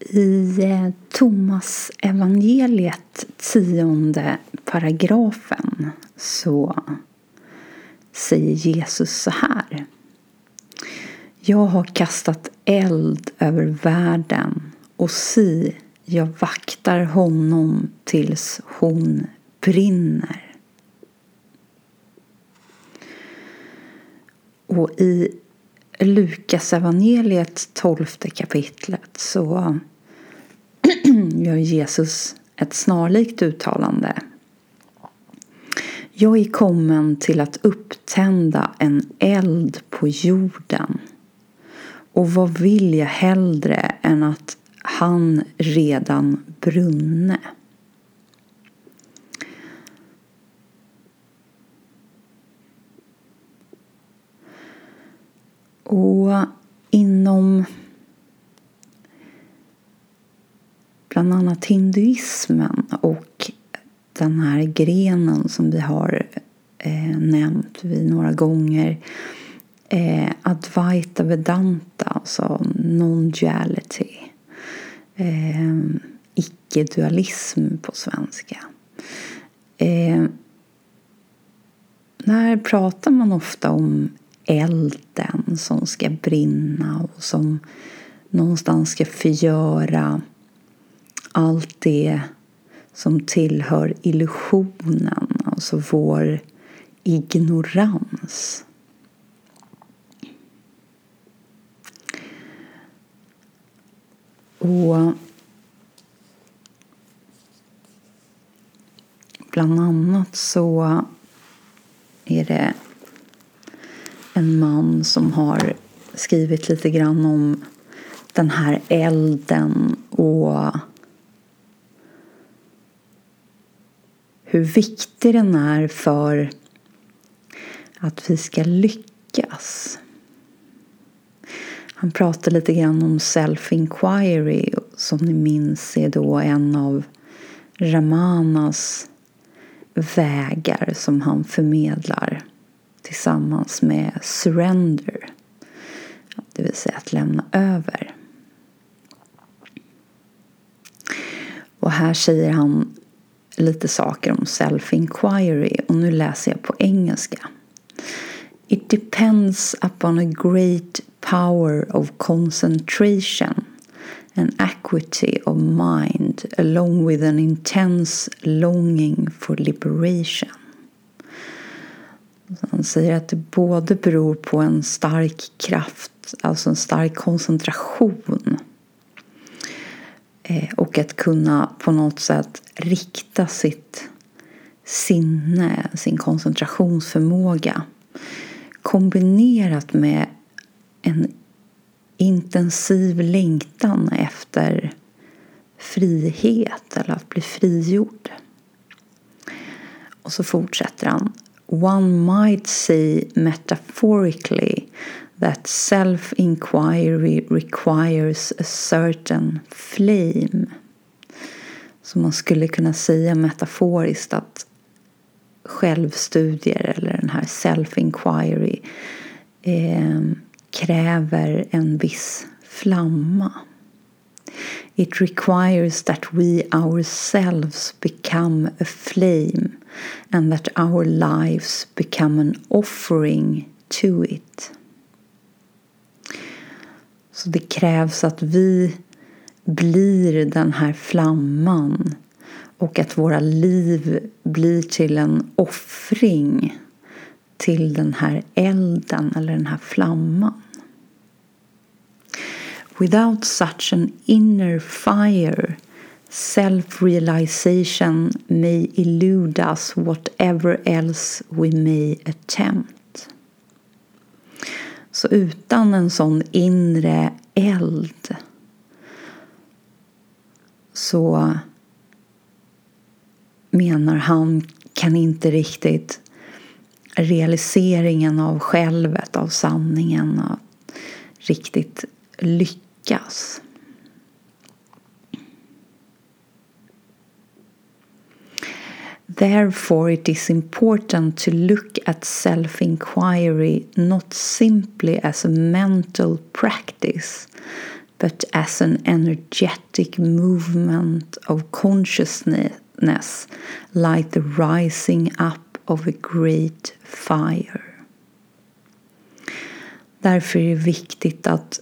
I eh, Thomas evangeliet tionde paragrafen så säger Jesus så här. Jag har kastat eld över världen och si, jag vaktar honom tills hon brinner. Och i Lukas evangeliet tolfte kapitlet så gör Jesus ett snarlikt uttalande. Jag är kommen till att upptända en eld på jorden. Och vad vill jag hellre än att han redan brunne? Och inom bland annat hinduismen och den här grenen som vi har eh, nämnt vid några gånger eh, Advaita Vedanta, alltså non-duality. Eh, Icke-dualism på svenska. Eh, där pratar man ofta om elden som ska brinna och som någonstans ska förgöra allt det som tillhör illusionen, alltså vår ignorans. Och bland annat så är det en man som har skrivit lite grann om den här elden och hur viktig den är för att vi ska lyckas. Han pratar lite grann om self-inquiry som ni minns är då en av Ramanas vägar som han förmedlar tillsammans med surrender. Det vill säga att lämna över. Och här säger han lite saker om self-inquiry och nu läser jag på engelska. It depends upon a great power of concentration and acuity of mind along with an intense longing for liberation. Han säger att det både beror på en stark kraft, alltså en stark koncentration eh, och att kunna på något sätt rikta sitt sinne, sin koncentrationsförmåga kombinerat med en intensiv längtan efter frihet eller att bli frigjord. Och så fortsätter han. One might say metaphorically that self-inquiry requires a certain flame. Så man skulle kunna säga metaforiskt att självstudier eller den här self-inquiry eh, kräver en viss flamma. It requires that we ourselves become a flame and that our lives become an offering to it. Så det krävs att vi blir den här flamman och att våra liv blir till en offring till den här elden eller den här flamman. Without such an inner fire self-realization may elude us whatever else we may attempt. Så utan en sån inre eld så menar han kan inte riktigt realiseringen av självet, av sanningen, att riktigt lyckas. Therefore, it is important to look at self inquiry not simply as a mental practice, but as an energetic movement of consciousness like the rising up of a great fire. Därför är det viktigt att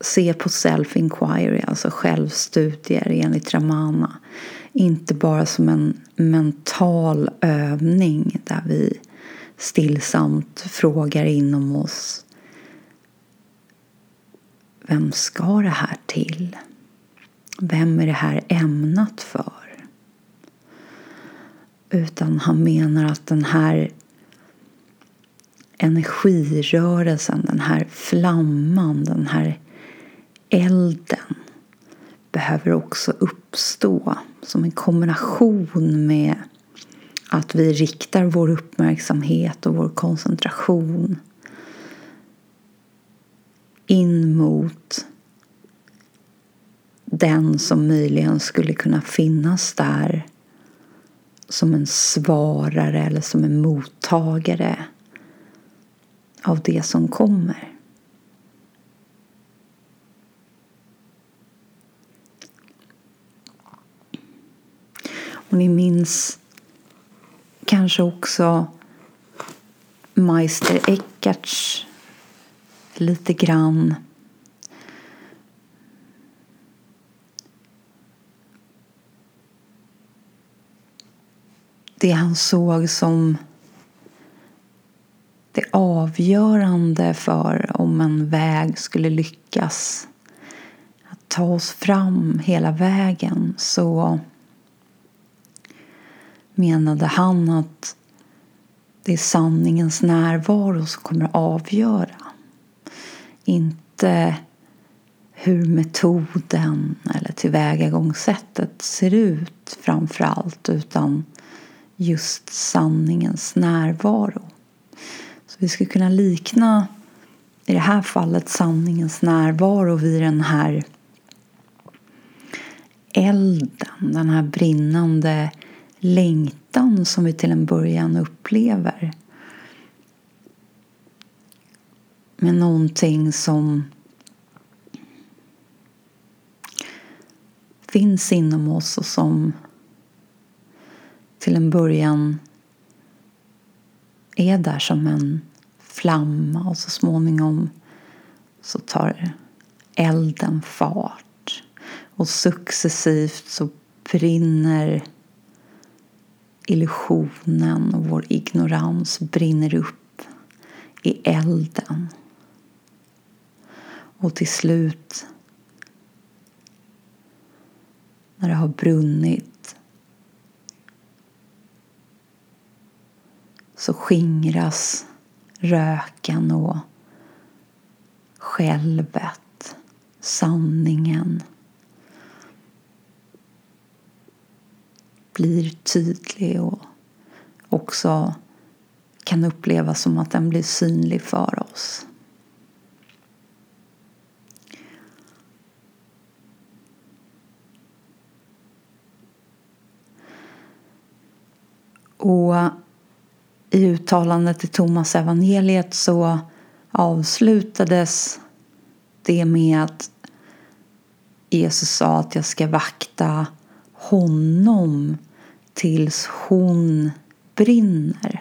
se på self-inquiry, alltså självstudier enligt Ramana, inte bara som en mental övning där vi stillsamt frågar inom oss vem ska det här till? Vem är det här ämnat för? Utan han menar att den här energirörelsen, den här flamman, den här elden behöver också uppstå som en kombination med att vi riktar vår uppmärksamhet och vår koncentration in mot den som möjligen skulle kunna finnas där som en svarare eller som en mottagare av det som kommer. Och ni minns kanske också Meister Eckerts lite grann. Det han såg som det avgörande för om en väg skulle lyckas. Att ta oss fram hela vägen. Så menade han att det är sanningens närvaro som kommer att avgöra. Inte hur metoden eller tillvägagångssättet ser ut framför allt utan just sanningens närvaro. Så vi skulle kunna likna i det här fallet sanningens närvaro vid den här elden, den här brinnande längtan som vi till en början upplever. Med någonting som finns inom oss och som till en början är där som en flamma och så småningom så tar elden fart och successivt så brinner illusionen och vår ignorans brinner upp i elden. Och till slut, när det har brunnit så skingras röken och självet, sanningen blir tydlig och också kan upplevas som att den blir synlig för oss. Och i uttalandet i Thomas evangeliet så avslutades det med att Jesus sa att jag ska vakta honom tills hon brinner.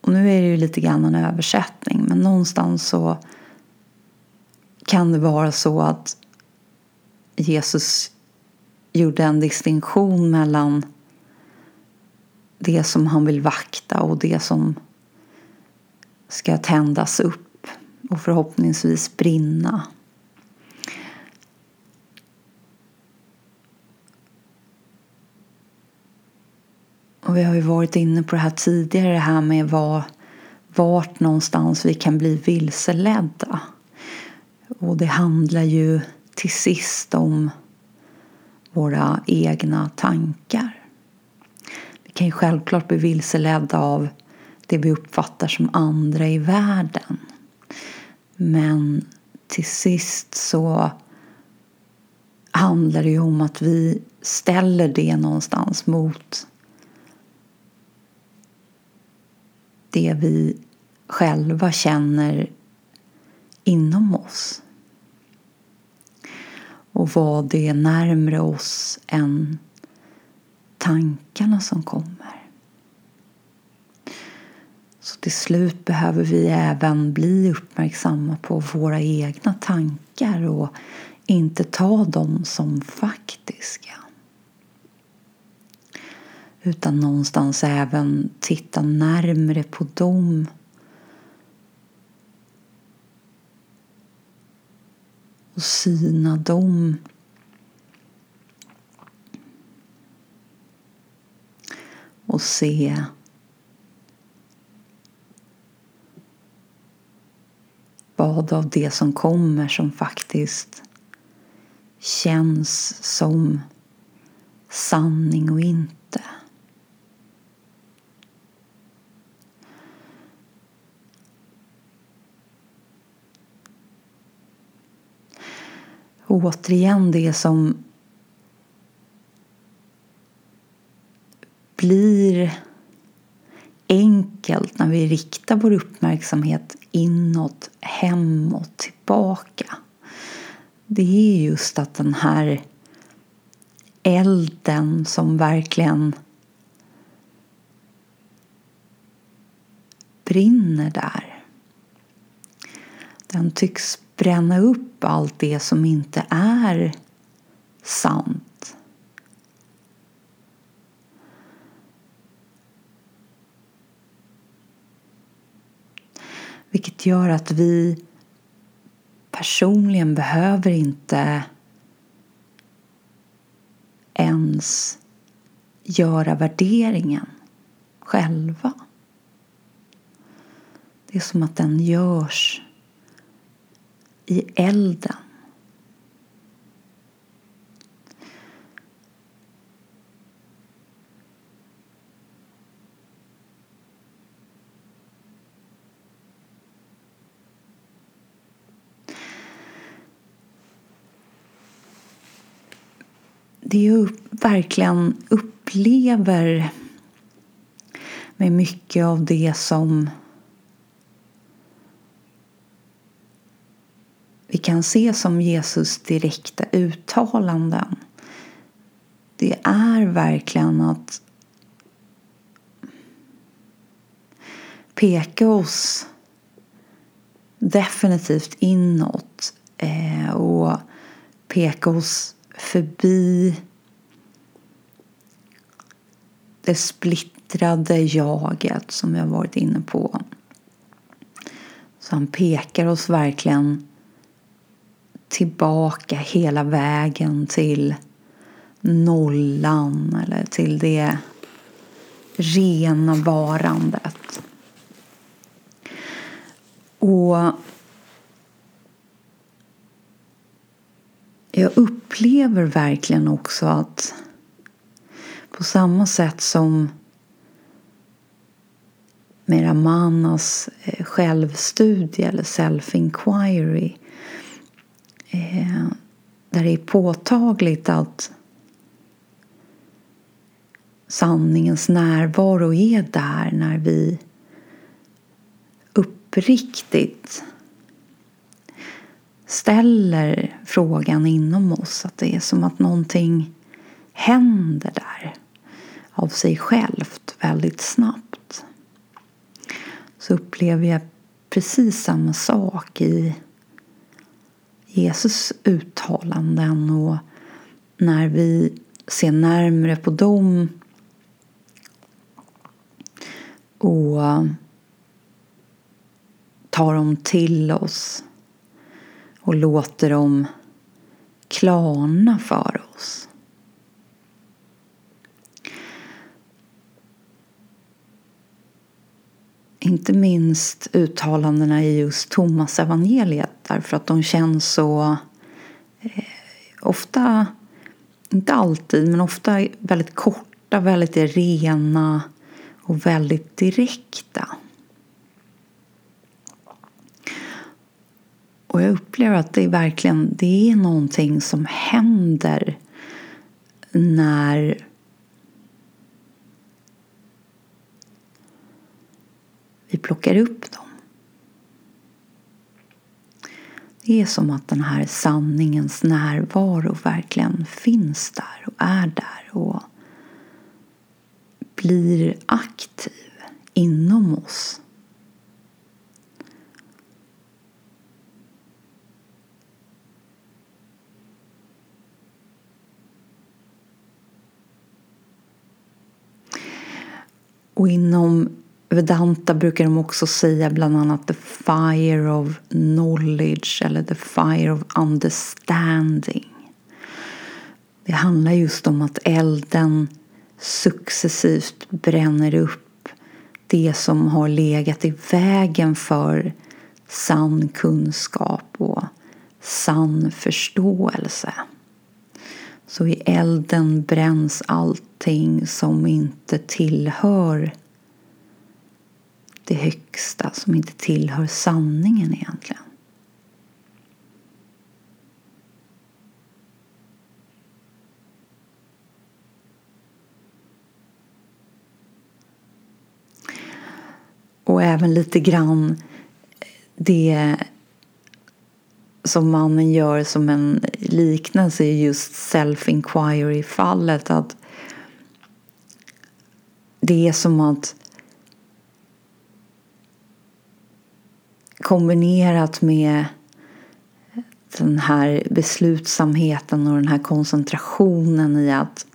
Och nu är det ju lite grann en översättning men någonstans så kan det vara så att Jesus gjorde en distinktion mellan det som han vill vakta och det som ska tändas upp och förhoppningsvis brinna. Och vi har ju varit inne på det här tidigare, det här med var, vart någonstans vi kan bli vilseledda. Och det handlar ju till sist om våra egna tankar. Vi kan ju självklart bli vilseledda av det vi uppfattar som andra i världen. Men till sist så handlar det ju om att vi ställer det någonstans mot det vi själva känner inom oss. Och vad det är närmre oss än tankarna som kommer. Så till slut behöver vi även bli uppmärksamma på våra egna tankar och inte ta dem som faktiska. Utan någonstans även titta närmre på dem och syna dem. Och se vad av det som kommer som faktiskt känns som sanning och inte. Återigen det som blir enkelt när vi riktar vår uppmärksamhet inåt, hemåt, tillbaka. Det är just att den här elden som verkligen brinner där. Den tycks bränna upp allt det som inte är sant. Vilket gör att vi personligen behöver inte ens göra värderingen själva. Det är som att den görs i elden. det jag verkligen upplever med mycket av det som kan se som Jesus direkta uttalanden. Det är verkligen att peka oss definitivt inåt eh, och peka oss förbi det splittrade jaget som vi har varit inne på. Så han pekar oss verkligen tillbaka hela vägen till nollan eller till det rena varandet. Och jag upplever verkligen också att på samma sätt som med Ramanas eh, självstudie eller self-inquiry eh, där det är påtagligt att sanningens närvaro är där när vi uppriktigt ställer frågan inom oss. Att det är som att någonting händer där av sig självt väldigt snabbt. Så upplever jag precis samma sak i Jesus uttalanden och när vi ser närmre på dem och tar dem till oss och låter dem klarna för oss. Inte minst uttalandena i just Thomas evangeliet därför att de känns så eh, ofta, inte alltid, men ofta väldigt korta, väldigt rena och väldigt direkta. Och jag upplever att det är verkligen det är någonting som händer när vi plockar upp dem. Det är som att den här sanningens närvaro verkligen finns där och är där och blir aktiv inom oss. Och inom Vedanta brukar de också säga bland annat the fire of knowledge eller the fire of understanding. Det handlar just om att elden successivt bränner upp det som har legat i vägen för sann kunskap och sann förståelse. Så i elden bränns allting som inte tillhör det högsta, som inte tillhör sanningen egentligen. Och även lite grann det som mannen gör som en liknelse i just self-inquiry-fallet. Att det är som att kombinerat med den här beslutsamheten och den här koncentrationen i att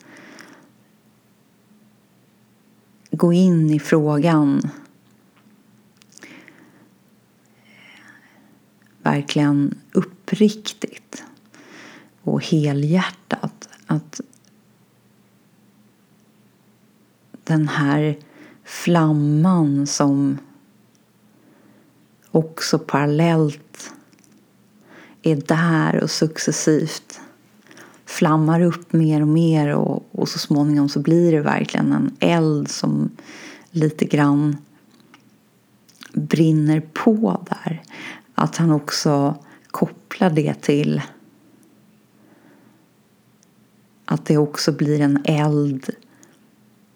gå in i frågan verkligen uppriktigt och helhjärtat. Att den här flamman som också parallellt är där och successivt flammar upp mer och mer och, och så småningom så blir det verkligen en eld som lite grann brinner på där. Att han också kopplar det till att det också blir en eld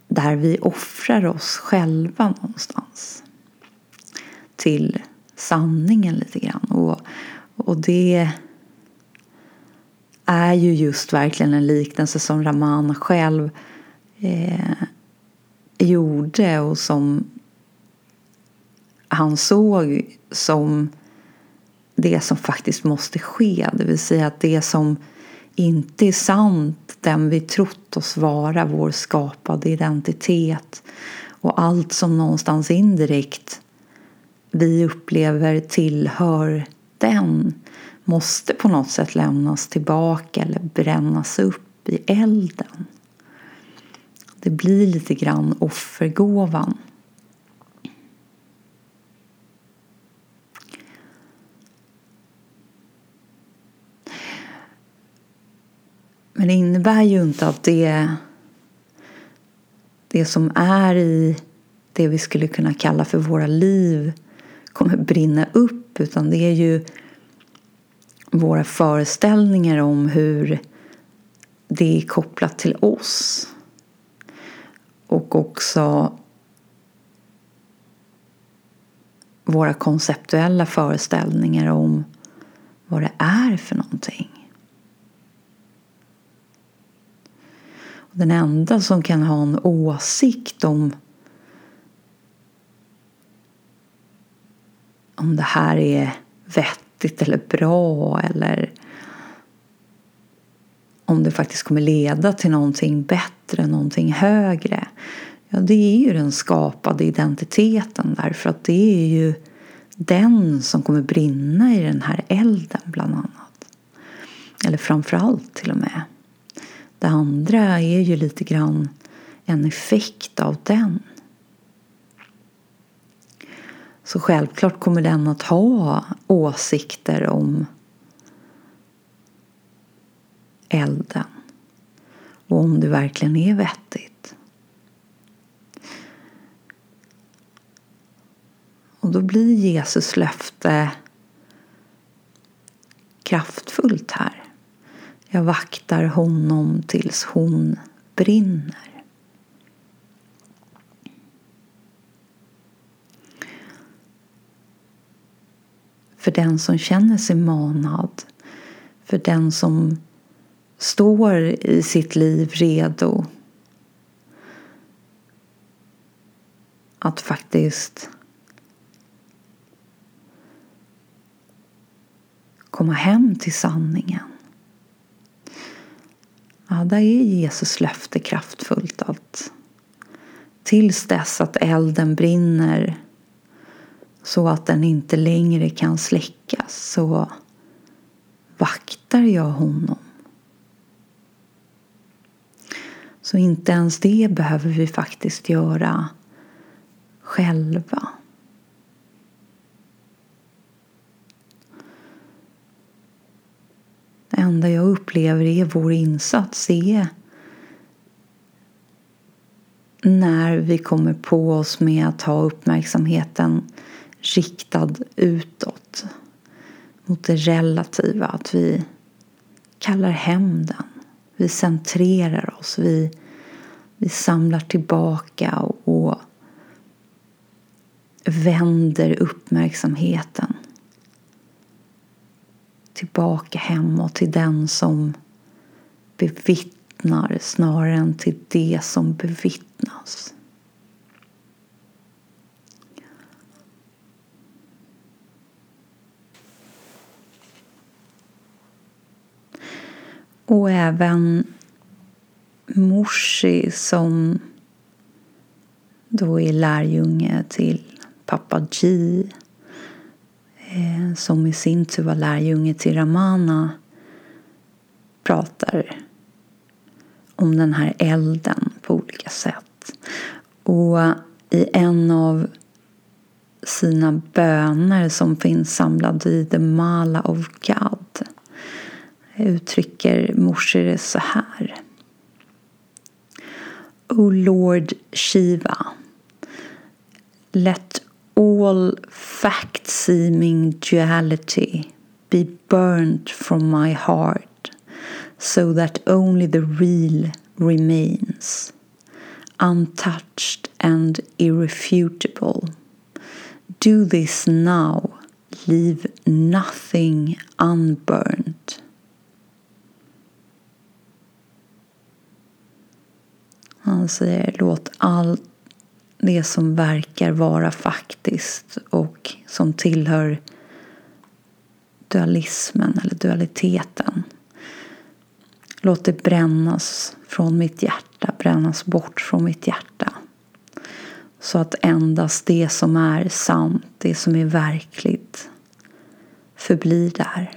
där vi offrar oss själva någonstans till sanningen lite grann. Och, och det är ju just verkligen en liknelse som Raman själv eh, gjorde och som han såg som det som faktiskt måste ske. Det vill säga att det som inte är sant, den vi trott oss vara, vår skapade identitet och allt som någonstans indirekt vi upplever tillhör den måste på något sätt lämnas tillbaka eller brännas upp i elden. Det blir lite grann offergåvan. Men det innebär ju inte att det, det som är i det vi skulle kunna kalla för våra liv kommer brinna upp utan det är ju våra föreställningar om hur det är kopplat till oss. Och också våra konceptuella föreställningar om vad det är för någonting. Den enda som kan ha en åsikt om om det här är vettigt eller bra eller om det faktiskt kommer leda till någonting bättre, någonting högre. Ja, det är ju den skapade identiteten därför att det är ju den som kommer brinna i den här elden bland annat. Eller framför allt till och med. Det andra är ju lite grann en effekt av den. Så självklart kommer den att ha åsikter om elden och om det verkligen är vettigt. Och då blir Jesus löfte kraftfullt här. Jag vaktar honom tills hon brinner. För den som känner sig manad, för den som står i sitt liv redo att faktiskt komma hem till sanningen. Ja, där är Jesus löfte kraftfullt att tills dess att elden brinner så att den inte längre kan släckas så vaktar jag honom. Så inte ens det behöver vi faktiskt göra själva. Det enda jag upplever är vår insats är när vi kommer på oss med att ha uppmärksamheten riktad utåt mot det relativa. Att vi kallar hem den. Vi centrerar oss. Vi, vi samlar tillbaka och, och vänder uppmärksamheten tillbaka hemåt till den som bevittnar snarare än till det som bevittnas. Och även Morsi som då är lärjunge till pappa Ji eh, som i sin tur var lärjunge till Ramana pratar om den här elden på olika sätt. Och i en av sina böner som finns samlad i The Mala of God uttrycker Morsi det så här. O Lord Shiva Let all fact seeming duality be burnt from my heart so that only the real remains, untouched and irrefutable. Do this now, leave nothing unburnt. Han säger låt allt det som verkar vara faktiskt och som tillhör dualismen eller dualiteten. Låt det brännas från mitt hjärta, brännas bort från mitt hjärta. Så att endast det som är sant, det som är verkligt förblir där.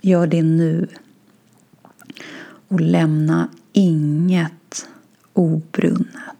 Gör det nu. Och lämna inget obrunna.